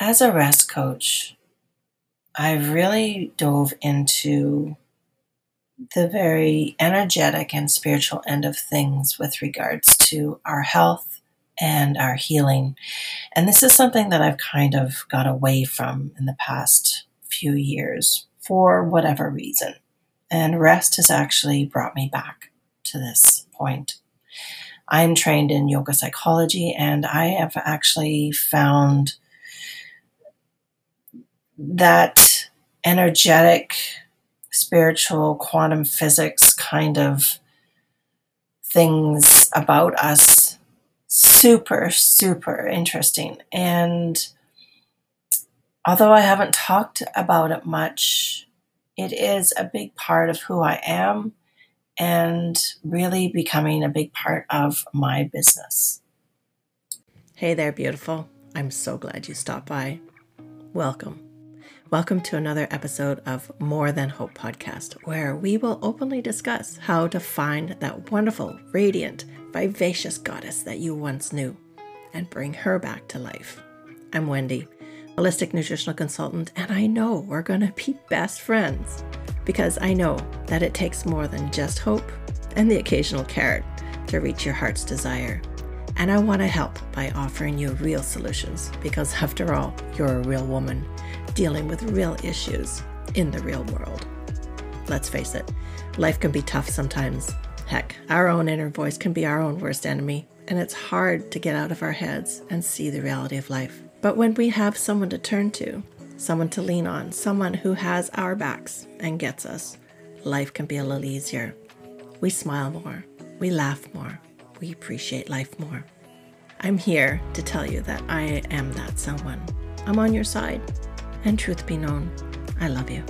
as a rest coach, I've really dove into the very energetic and spiritual end of things with regards to our health and our healing. And this is something that I've kind of got away from in the past few years for whatever reason. And rest has actually brought me back to this point. I'm trained in yoga psychology and I have actually found that energetic, spiritual, quantum physics kind of things about us super, super interesting. And although I haven't talked about it much, it is a big part of who I am and really becoming a big part of my business. Hey there, beautiful. I'm so glad you stopped by. Welcome. Welcome to another episode of More Than Hope podcast, where we will openly discuss how to find that wonderful, radiant, vivacious goddess that you once knew and bring her back to life. I'm Wendy, holistic nutritional consultant, and I know we're going to be best friends because I know that it takes more than just hope and the occasional carrot to reach your heart's desire. And I want to help by offering you real solutions because, after all, you're a real woman dealing with real issues in the real world. Let's face it, life can be tough sometimes. Heck, our own inner voice can be our own worst enemy, and it's hard to get out of our heads and see the reality of life. But when we have someone to turn to, someone to lean on, someone who has our backs and gets us, life can be a little easier. We smile more, we laugh more, we appreciate life more. I'm here to tell you that I am that someone. I'm on your side. And truth be known, I love you.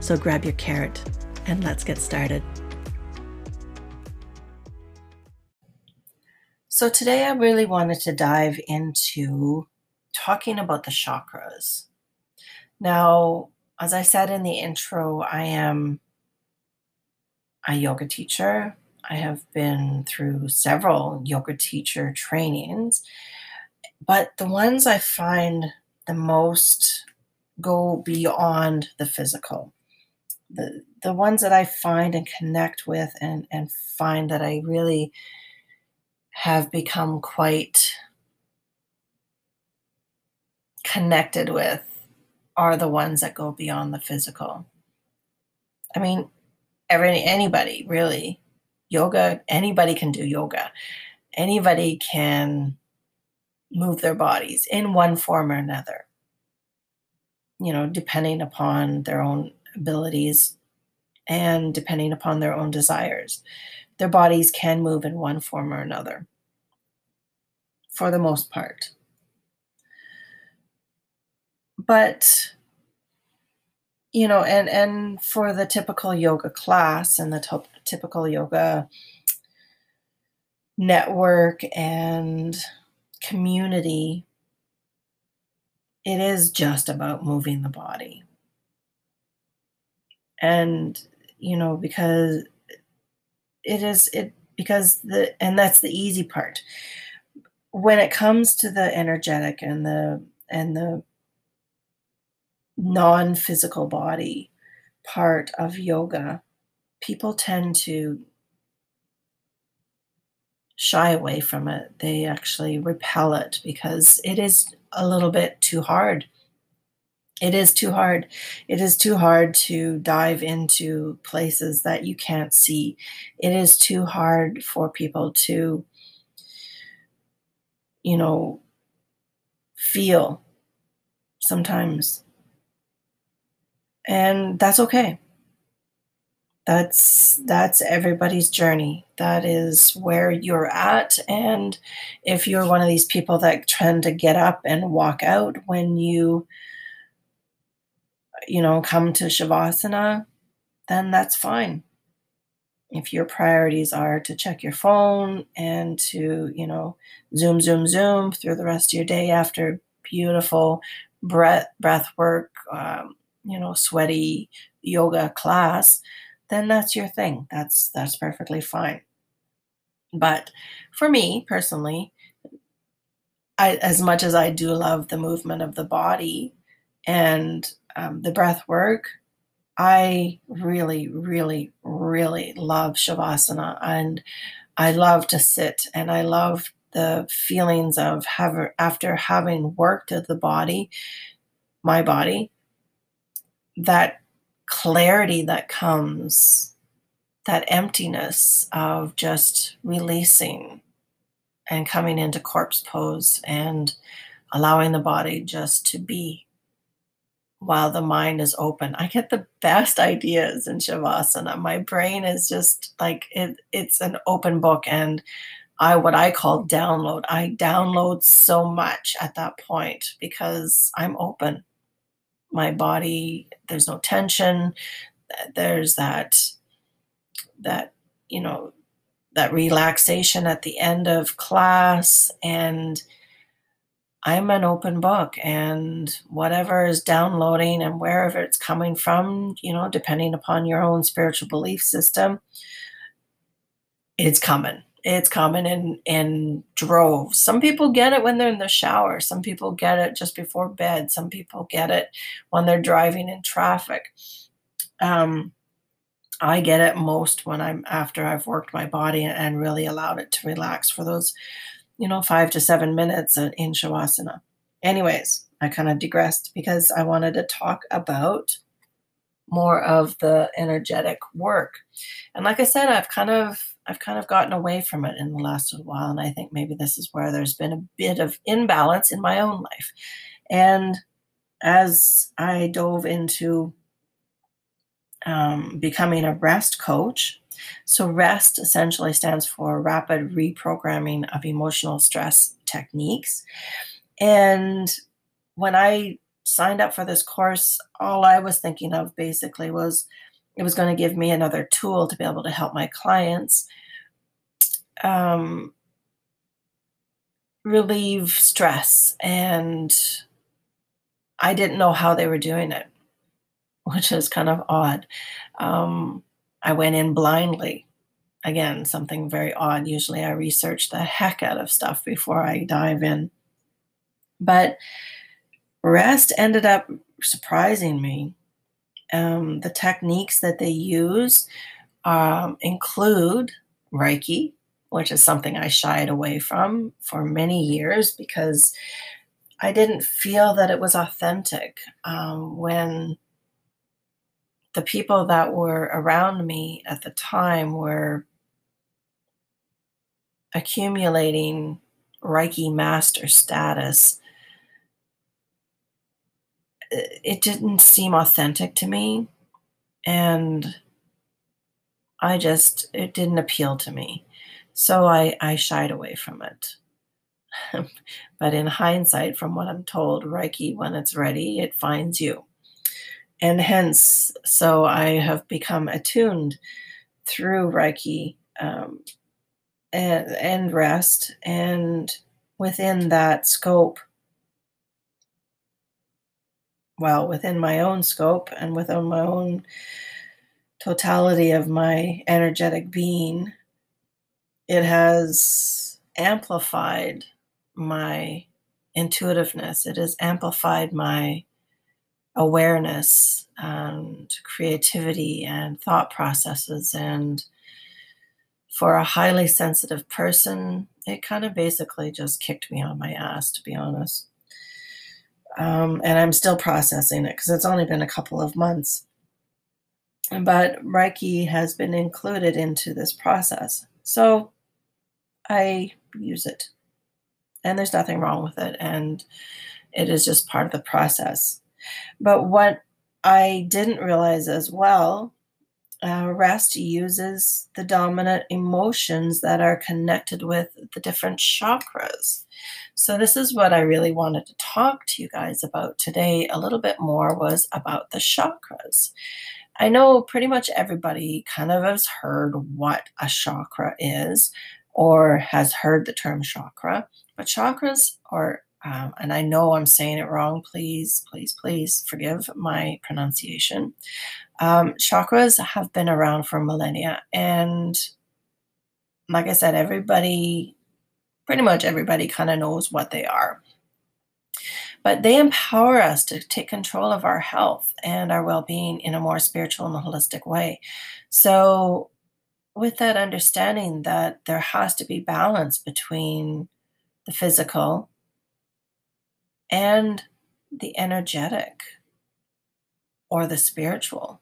So grab your carrot and let's get started. So, today I really wanted to dive into talking about the chakras. Now, as I said in the intro, I am a yoga teacher. I have been through several yoga teacher trainings, but the ones I find the most go beyond the physical. The, the ones that I find and connect with and, and find that I really have become quite connected with are the ones that go beyond the physical. I mean, every anybody really yoga anybody can do yoga anybody can move their bodies in one form or another. You know depending upon their own abilities and depending upon their own desires their bodies can move in one form or another for the most part. But you know and and for the typical yoga class and the t- typical yoga network and community it is just about moving the body. And you know because it is it because the and that's the easy part. When it comes to the energetic and the and the non physical body part of yoga, people tend to shy away from it. They actually repel it because it is a little bit too hard. It is too hard. It is too hard to dive into places that you can't see. It is too hard for people to, you know, feel sometimes and that's okay that's that's everybody's journey. That is where you're at. And if you're one of these people that tend to get up and walk out when you you know come to shavasana then that's fine. If your priorities are to check your phone and to you know zoom zoom zoom through the rest of your day after beautiful breath breath work um, you know, sweaty yoga class, then that's your thing. That's that's perfectly fine. But for me personally, I, as much as I do love the movement of the body and um, the breath work, I really, really, really love Shavasana. And I love to sit and I love the feelings of have, after having worked at the body, my body, that clarity that comes, that emptiness of just releasing and coming into corpse pose and allowing the body just to be while the mind is open. I get the best ideas in Shavasana. My brain is just like it, it's an open book and I what I call download. I download so much at that point because I'm open. My body, there's no tension. There's that that, you know, that relaxation at the end of class and I'm an open book and whatever is downloading and wherever it's coming from, you know, depending upon your own spiritual belief system, it's coming. It's coming in in droves. Some people get it when they're in the shower. Some people get it just before bed. Some people get it when they're driving in traffic. Um, I get it most when I'm after I've worked my body and really allowed it to relax for those, you know, five to seven minutes in Shavasana. Anyways, I kind of digressed because I wanted to talk about more of the energetic work. And like I said, I've kind of I've kind of gotten away from it in the last little while. And I think maybe this is where there's been a bit of imbalance in my own life. And as I dove into um, becoming a rest coach. So, REST essentially stands for Rapid Reprogramming of Emotional Stress Techniques. And when I signed up for this course, all I was thinking of basically was it was going to give me another tool to be able to help my clients um, relieve stress. And I didn't know how they were doing it which is kind of odd. Um, I went in blindly. Again, something very odd. Usually I research the heck out of stuff before I dive in. But rest ended up surprising me. Um, the techniques that they use um, include Reiki, which is something I shied away from for many years because I didn't feel that it was authentic. Um, when the people that were around me at the time were accumulating Reiki master status. It didn't seem authentic to me. And I just, it didn't appeal to me. So I, I shied away from it. but in hindsight, from what I'm told, Reiki, when it's ready, it finds you and hence, so I have become attuned through Reiki um, and, and rest, and within that scope, well, within my own scope and within my own totality of my energetic being, it has amplified my intuitiveness. It has amplified my awareness and creativity and thought processes. And for a highly sensitive person, it kind of basically just kicked me on my ass, to be honest. Um, and I'm still processing it because it's only been a couple of months. But Reiki has been included into this process. So I use it. And there's nothing wrong with it. And it is just part of the process. But what I didn't realize as well, uh, rest uses the dominant emotions that are connected with the different chakras. So this is what I really wanted to talk to you guys about today a little bit more was about the chakras. I know pretty much everybody kind of has heard what a chakra is or has heard the term chakra, but chakras are um, and I know I'm saying it wrong. Please, please, please forgive my pronunciation. Um, chakras have been around for millennia. And like I said, everybody pretty much everybody kind of knows what they are. But they empower us to take control of our health and our well being in a more spiritual and holistic way. So, with that understanding that there has to be balance between the physical and the energetic or the spiritual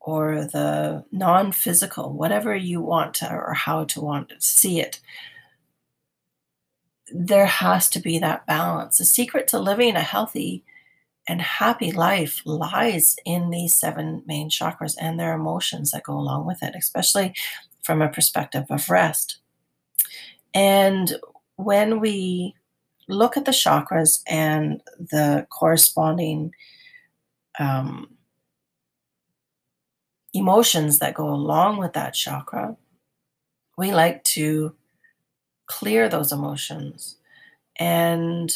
or the non physical, whatever you want to or how to want to see it there has to be that balance. The secret to living a healthy and happy life lies in these seven main chakras and their emotions that go along with it, especially from a perspective of rest. And when we look at the chakras and the corresponding um, emotions that go along with that chakra, we like to clear those emotions and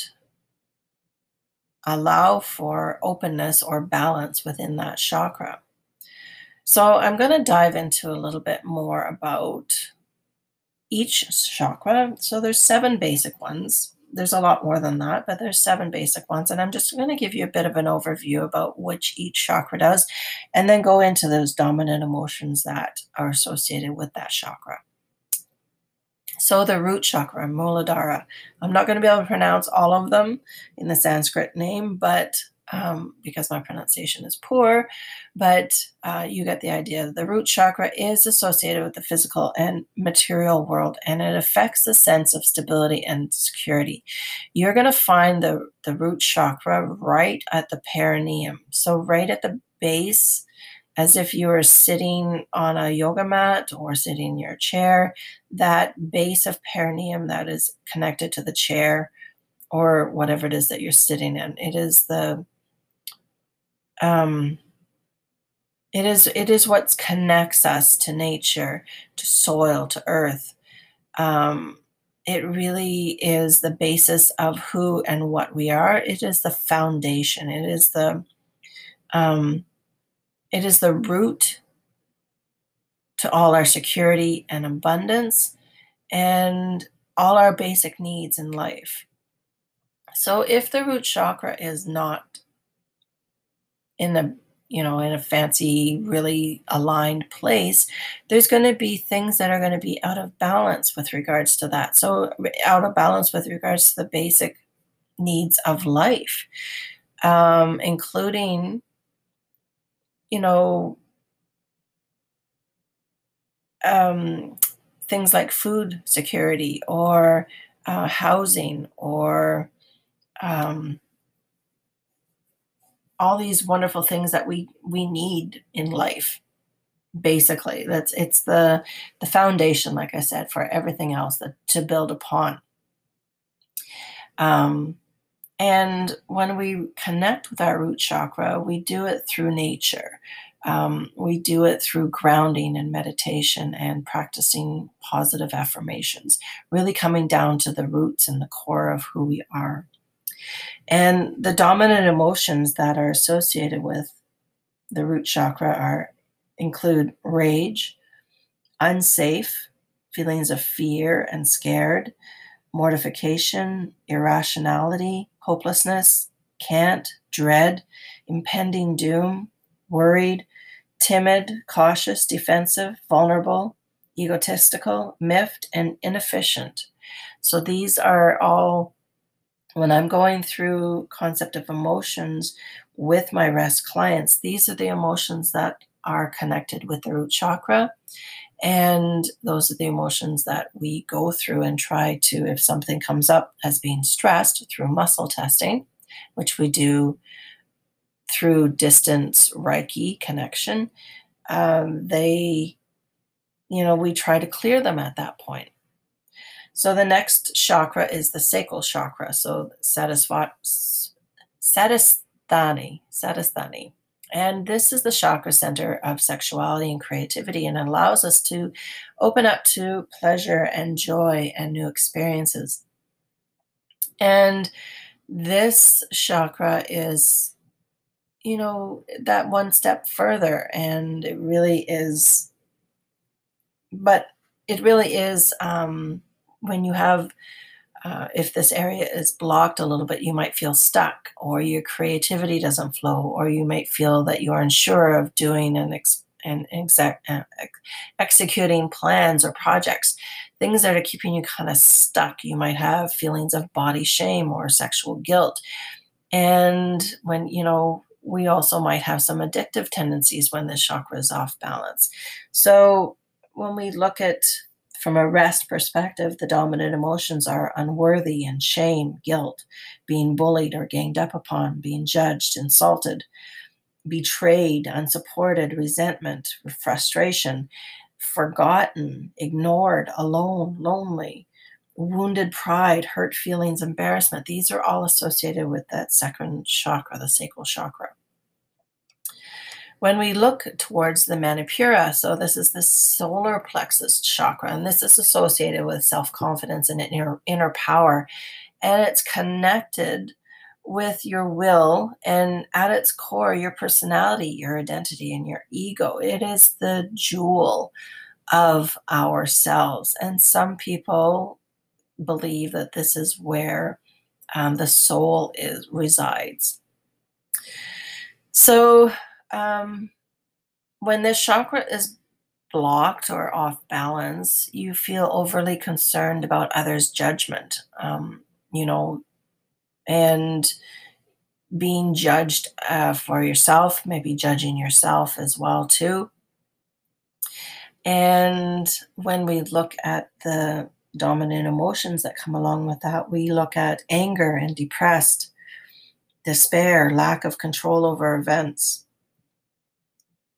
allow for openness or balance within that chakra. So, I'm going to dive into a little bit more about each chakra. So, there's seven basic ones. There's a lot more than that, but there's seven basic ones. And I'm just going to give you a bit of an overview about which each chakra does, and then go into those dominant emotions that are associated with that chakra. So the root chakra, Muladhara. I'm not going to be able to pronounce all of them in the Sanskrit name, but um, because my pronunciation is poor, but uh, you get the idea. The root chakra is associated with the physical and material world, and it affects the sense of stability and security. You're going to find the, the root chakra right at the perineum, so right at the base as if you were sitting on a yoga mat or sitting in your chair, that base of perineum that is connected to the chair or whatever it is that you're sitting in. It is the um it is it is what connects us to nature, to soil, to earth. Um, it really is the basis of who and what we are. It is the foundation. It is the um, it is the root to all our security and abundance and all our basic needs in life. So if the root chakra is not in a you know in a fancy really aligned place there's going to be things that are going to be out of balance with regards to that. So out of balance with regards to the basic needs of life um, including you know, um, things like food security or uh, housing or um, all these wonderful things that we we need in life basically that's it's the the foundation like i said for everything else that to build upon um and when we connect with our root chakra, we do it through nature. Um, we do it through grounding and meditation and practicing positive affirmations, really coming down to the roots and the core of who we are. And the dominant emotions that are associated with the root chakra are include rage, unsafe, feelings of fear and scared, mortification, irrationality, hopelessness, can't, dread, impending doom, worried, timid, cautious, defensive, vulnerable, egotistical, miffed, and inefficient. So these are all when I'm going through concept of emotions with my rest clients, these are the emotions that are connected with the root chakra and those are the emotions that we go through and try to, if something comes up as being stressed through muscle testing, which we do through distance Reiki connection, um, they, you know, we try to clear them at that point. So the next chakra is the sacral chakra. So satisthani, satisthani. And this is the chakra center of sexuality and creativity, and allows us to open up to pleasure and joy and new experiences. And this chakra is, you know, that one step further, and it really is, but it really is um, when you have uh, if this area is blocked a little bit, you might feel stuck, or your creativity doesn't flow, or you might feel that you're unsure of doing an ex- and exec- uh, executing plans or projects, things that are keeping you kind of stuck. You might have feelings of body shame or sexual guilt. And when, you know, we also might have some addictive tendencies when the chakra is off balance. So when we look at from a rest perspective, the dominant emotions are unworthy and shame, guilt, being bullied or ganged up upon, being judged, insulted betrayed, unsupported, resentment, frustration, forgotten, ignored, alone, lonely, wounded pride, hurt feelings, embarrassment. These are all associated with that second chakra, the sacral chakra. When we look towards the Manipura, so this is the solar plexus chakra, and this is associated with self confidence and inner, inner power, and it's connected with your will and at its core, your personality, your identity, and your ego. It is the jewel of ourselves. And some people believe that this is where um, the soul is resides. So um, when this chakra is blocked or off balance, you feel overly concerned about others' judgment. Um, you know, and being judged uh, for yourself, maybe judging yourself as well too. And when we look at the dominant emotions that come along with that, we look at anger and depressed, despair, lack of control over events,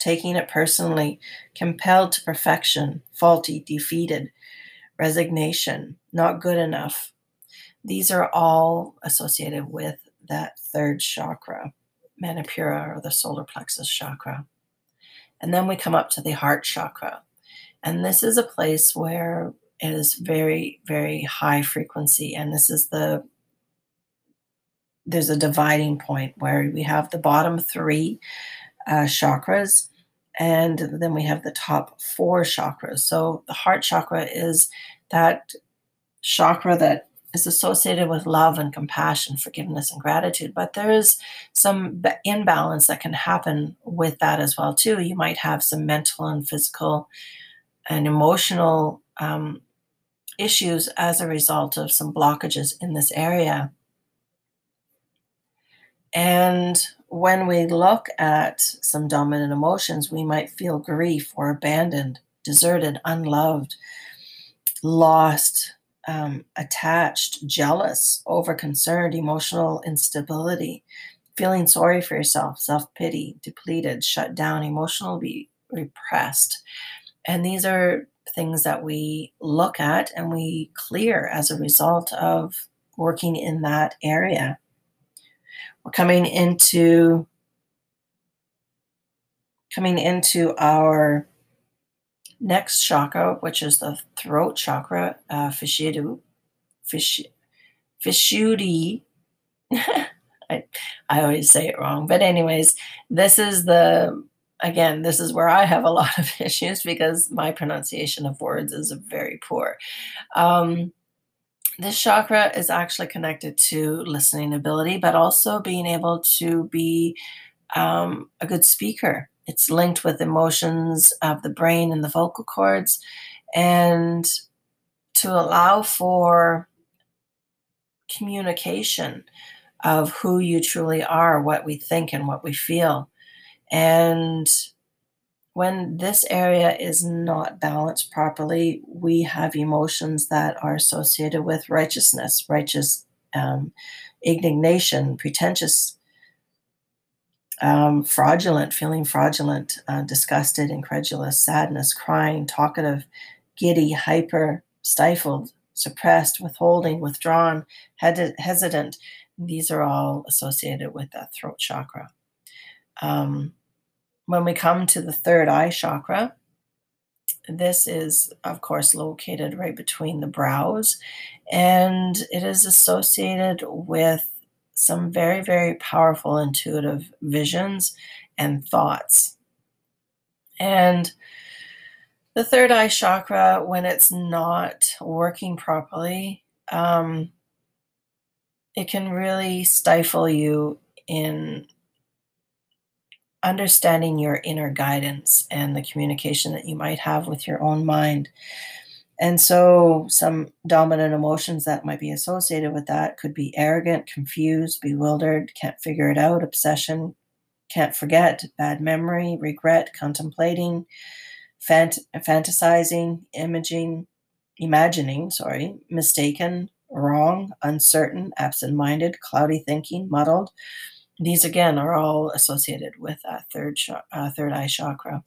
taking it personally, compelled to perfection, faulty, defeated, resignation, not good enough, these are all associated with that third chakra, Manipura or the solar plexus chakra. And then we come up to the heart chakra. And this is a place where it is very, very high frequency. And this is the, there's a dividing point where we have the bottom three uh, chakras and then we have the top four chakras. So the heart chakra is that chakra that is associated with love and compassion, forgiveness and gratitude. But there is some imbalance that can happen with that as well too. You might have some mental and physical and emotional um, issues as a result of some blockages in this area. And when we look at some dominant emotions, we might feel grief or abandoned, deserted, unloved, lost, um, attached, jealous, over-concerned, emotional instability, feeling sorry for yourself, self pity, depleted, shut down, emotionally repressed. And these are things that we look at and we clear as a result of working in that area. We're coming into coming into our next chakra, which is the throat chakra, uh, Vishuddhi. Fish, Vishuddhi. I, I always say it wrong. But, anyways, this is the, again, this is where I have a lot of issues because my pronunciation of words is very poor. Um, this chakra is actually connected to listening ability, but also being able to be um, a good speaker it's linked with emotions of the brain and the vocal cords. And to allow for communication of who you truly are, what we think, and what we feel. And when this area is not balanced properly, we have emotions that are associated with righteousness, righteous um, indignation, pretentious um, fraudulent, feeling fraudulent, uh, disgusted, incredulous, sadness, crying, talkative, giddy, hyper, stifled, suppressed, withholding, withdrawn, hesitant. These are all associated with that throat chakra. Um, when we come to the third eye chakra, this is, of course, located right between the brows, and it is associated with some very, very powerful intuitive visions and thoughts. And the third eye chakra, when it's not working properly, um, it can really stifle you in understanding your inner guidance and the communication that you might have with your own mind. And so, some dominant emotions that might be associated with that could be arrogant, confused, bewildered, can't figure it out, obsession, can't forget, bad memory, regret, contemplating, fant- fantasizing, imaging, imagining, sorry, mistaken, wrong, uncertain, absent minded, cloudy thinking, muddled, these again are all associated with that third sh- uh, third eye chakra.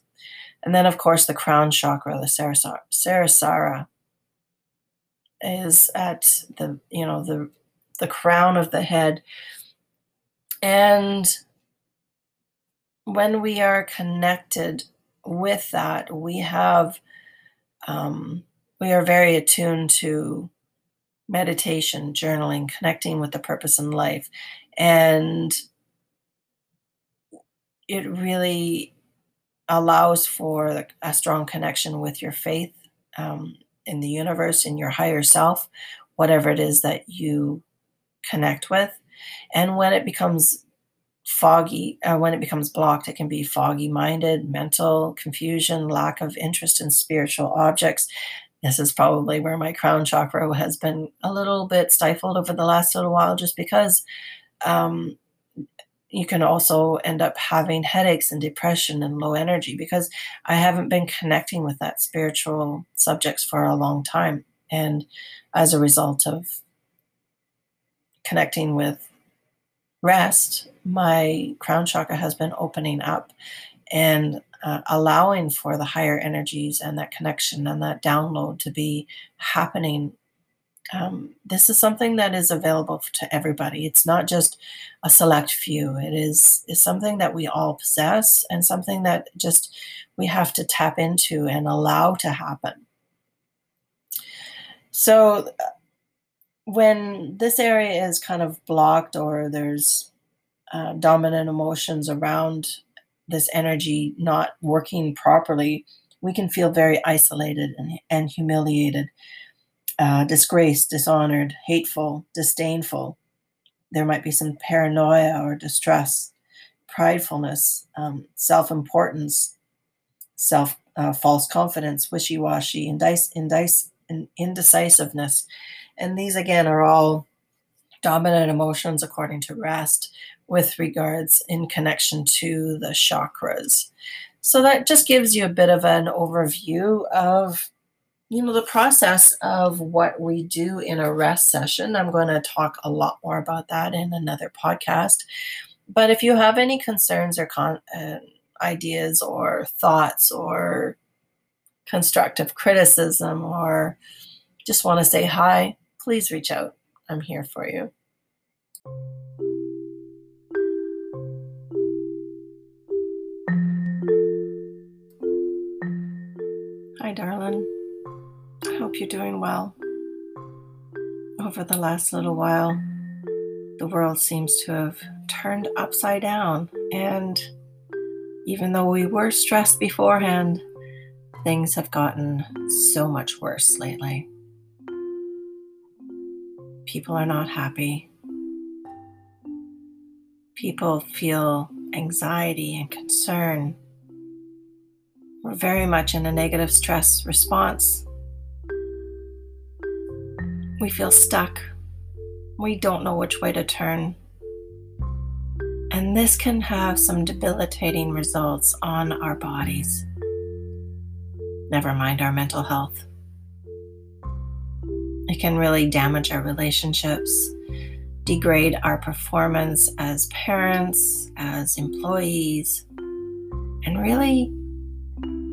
And then, of course, the crown chakra, the Sarasara, Sarasara is at the you know the the crown of the head. And when we are connected with that, we have um, we are very attuned to meditation, journaling, connecting with the purpose in life, and it really allows for a strong connection with your faith um, in the universe, in your higher self, whatever it is that you connect with. And when it becomes foggy, uh, when it becomes blocked, it can be foggy minded, mental confusion, lack of interest in spiritual objects. This is probably where my crown chakra has been a little bit stifled over the last little while, just because um, you can also end up having headaches and depression and low energy because I haven't been connecting with that spiritual subjects for a long time. And as a result of connecting with rest, my crown chakra has been opening up and uh, allowing for the higher energies and that connection and that download to be happening um, this is something that is available to everybody. It's not just a select few. It is is something that we all possess and something that just we have to tap into and allow to happen. So uh, when this area is kind of blocked or there's uh, dominant emotions around this energy not working properly, we can feel very isolated and, and humiliated uh, disgraced, dishonored, hateful, disdainful. There might be some paranoia or distress, pridefulness, um, self importance, self uh, false confidence, wishy washy, indecisiveness. And these again are all dominant emotions according to rest with regards in connection to the chakras. So that just gives you a bit of an overview of you know, the process of what we do in a rest session, I'm going to talk a lot more about that in another podcast. But if you have any concerns or con- uh, ideas or thoughts or constructive criticism or just want to say hi, please reach out. I'm here for you. Hi, darling hope you're doing well. Over the last little while, the world seems to have turned upside down, and even though we were stressed beforehand, things have gotten so much worse lately. People are not happy. People feel anxiety and concern. We're very much in a negative stress response we feel stuck. We don't know which way to turn. And this can have some debilitating results on our bodies. Never mind our mental health. It can really damage our relationships, degrade our performance as parents, as employees, and really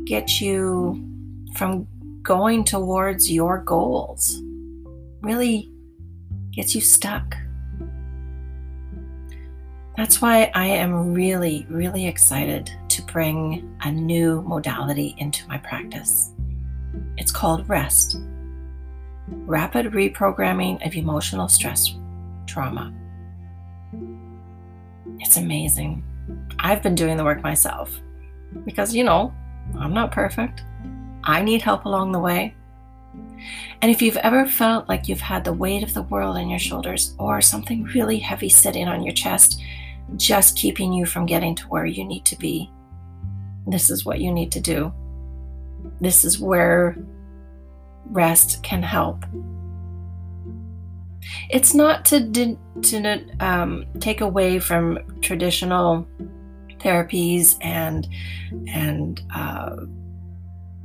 get you from going towards your goals really gets you stuck. That's why I am really, really excited to bring a new modality into my practice. It's called REST Rapid Reprogramming of Emotional Stress Trauma. It's amazing. I've been doing the work myself because, you know, I'm not perfect. I need help along the way. And if you've ever felt like you've had the weight of the world on your shoulders or something really heavy sitting on your chest, just keeping you from getting to where you need to be, this is what you need to do. This is where rest can help. It's not to, to um, take away from traditional therapies and and uh,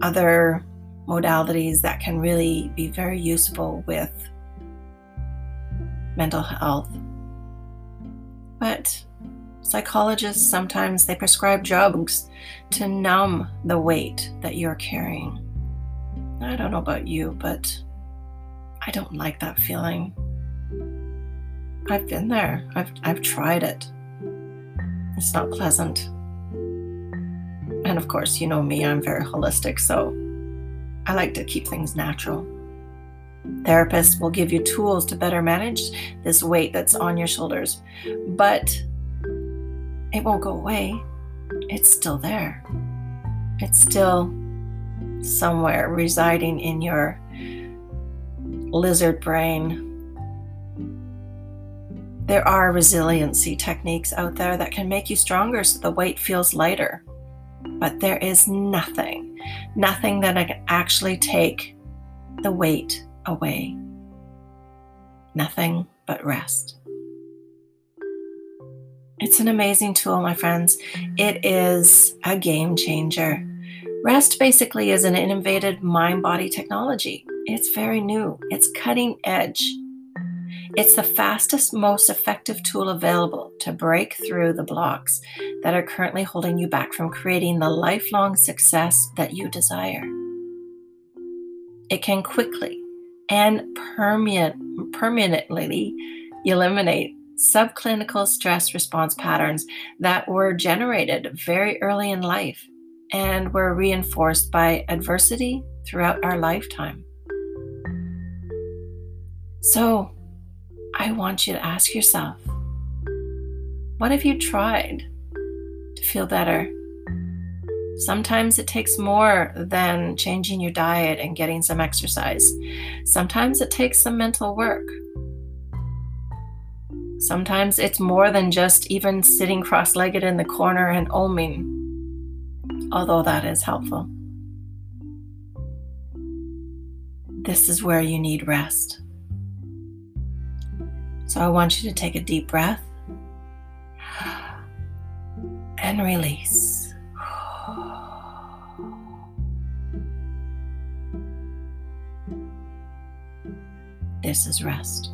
other modalities that can really be very useful with mental health. But psychologists sometimes they prescribe drugs to numb the weight that you're carrying. I don't know about you, but I don't like that feeling. I've been there. I've I've tried it. It's not pleasant. And of course, you know me, I'm very holistic, so I like to keep things natural. Therapists will give you tools to better manage this weight that's on your shoulders, but it won't go away. It's still there. It's still somewhere residing in your lizard brain. There are resiliency techniques out there that can make you stronger so the weight feels lighter. But there is nothing, nothing that I can actually take the weight away. Nothing but rest. It's an amazing tool, my friends. It is a game changer. Rest basically is an innovative mind body technology. It's very new, it's cutting edge. It's the fastest, most effective tool available to break through the blocks that are currently holding you back from creating the lifelong success that you desire. It can quickly and permanently eliminate subclinical stress response patterns that were generated very early in life and were reinforced by adversity throughout our lifetime. So, I want you to ask yourself what have you tried to feel better? Sometimes it takes more than changing your diet and getting some exercise. Sometimes it takes some mental work. Sometimes it's more than just even sitting cross legged in the corner and oming, although that is helpful. This is where you need rest. So I want you to take a deep breath and release. This is rest.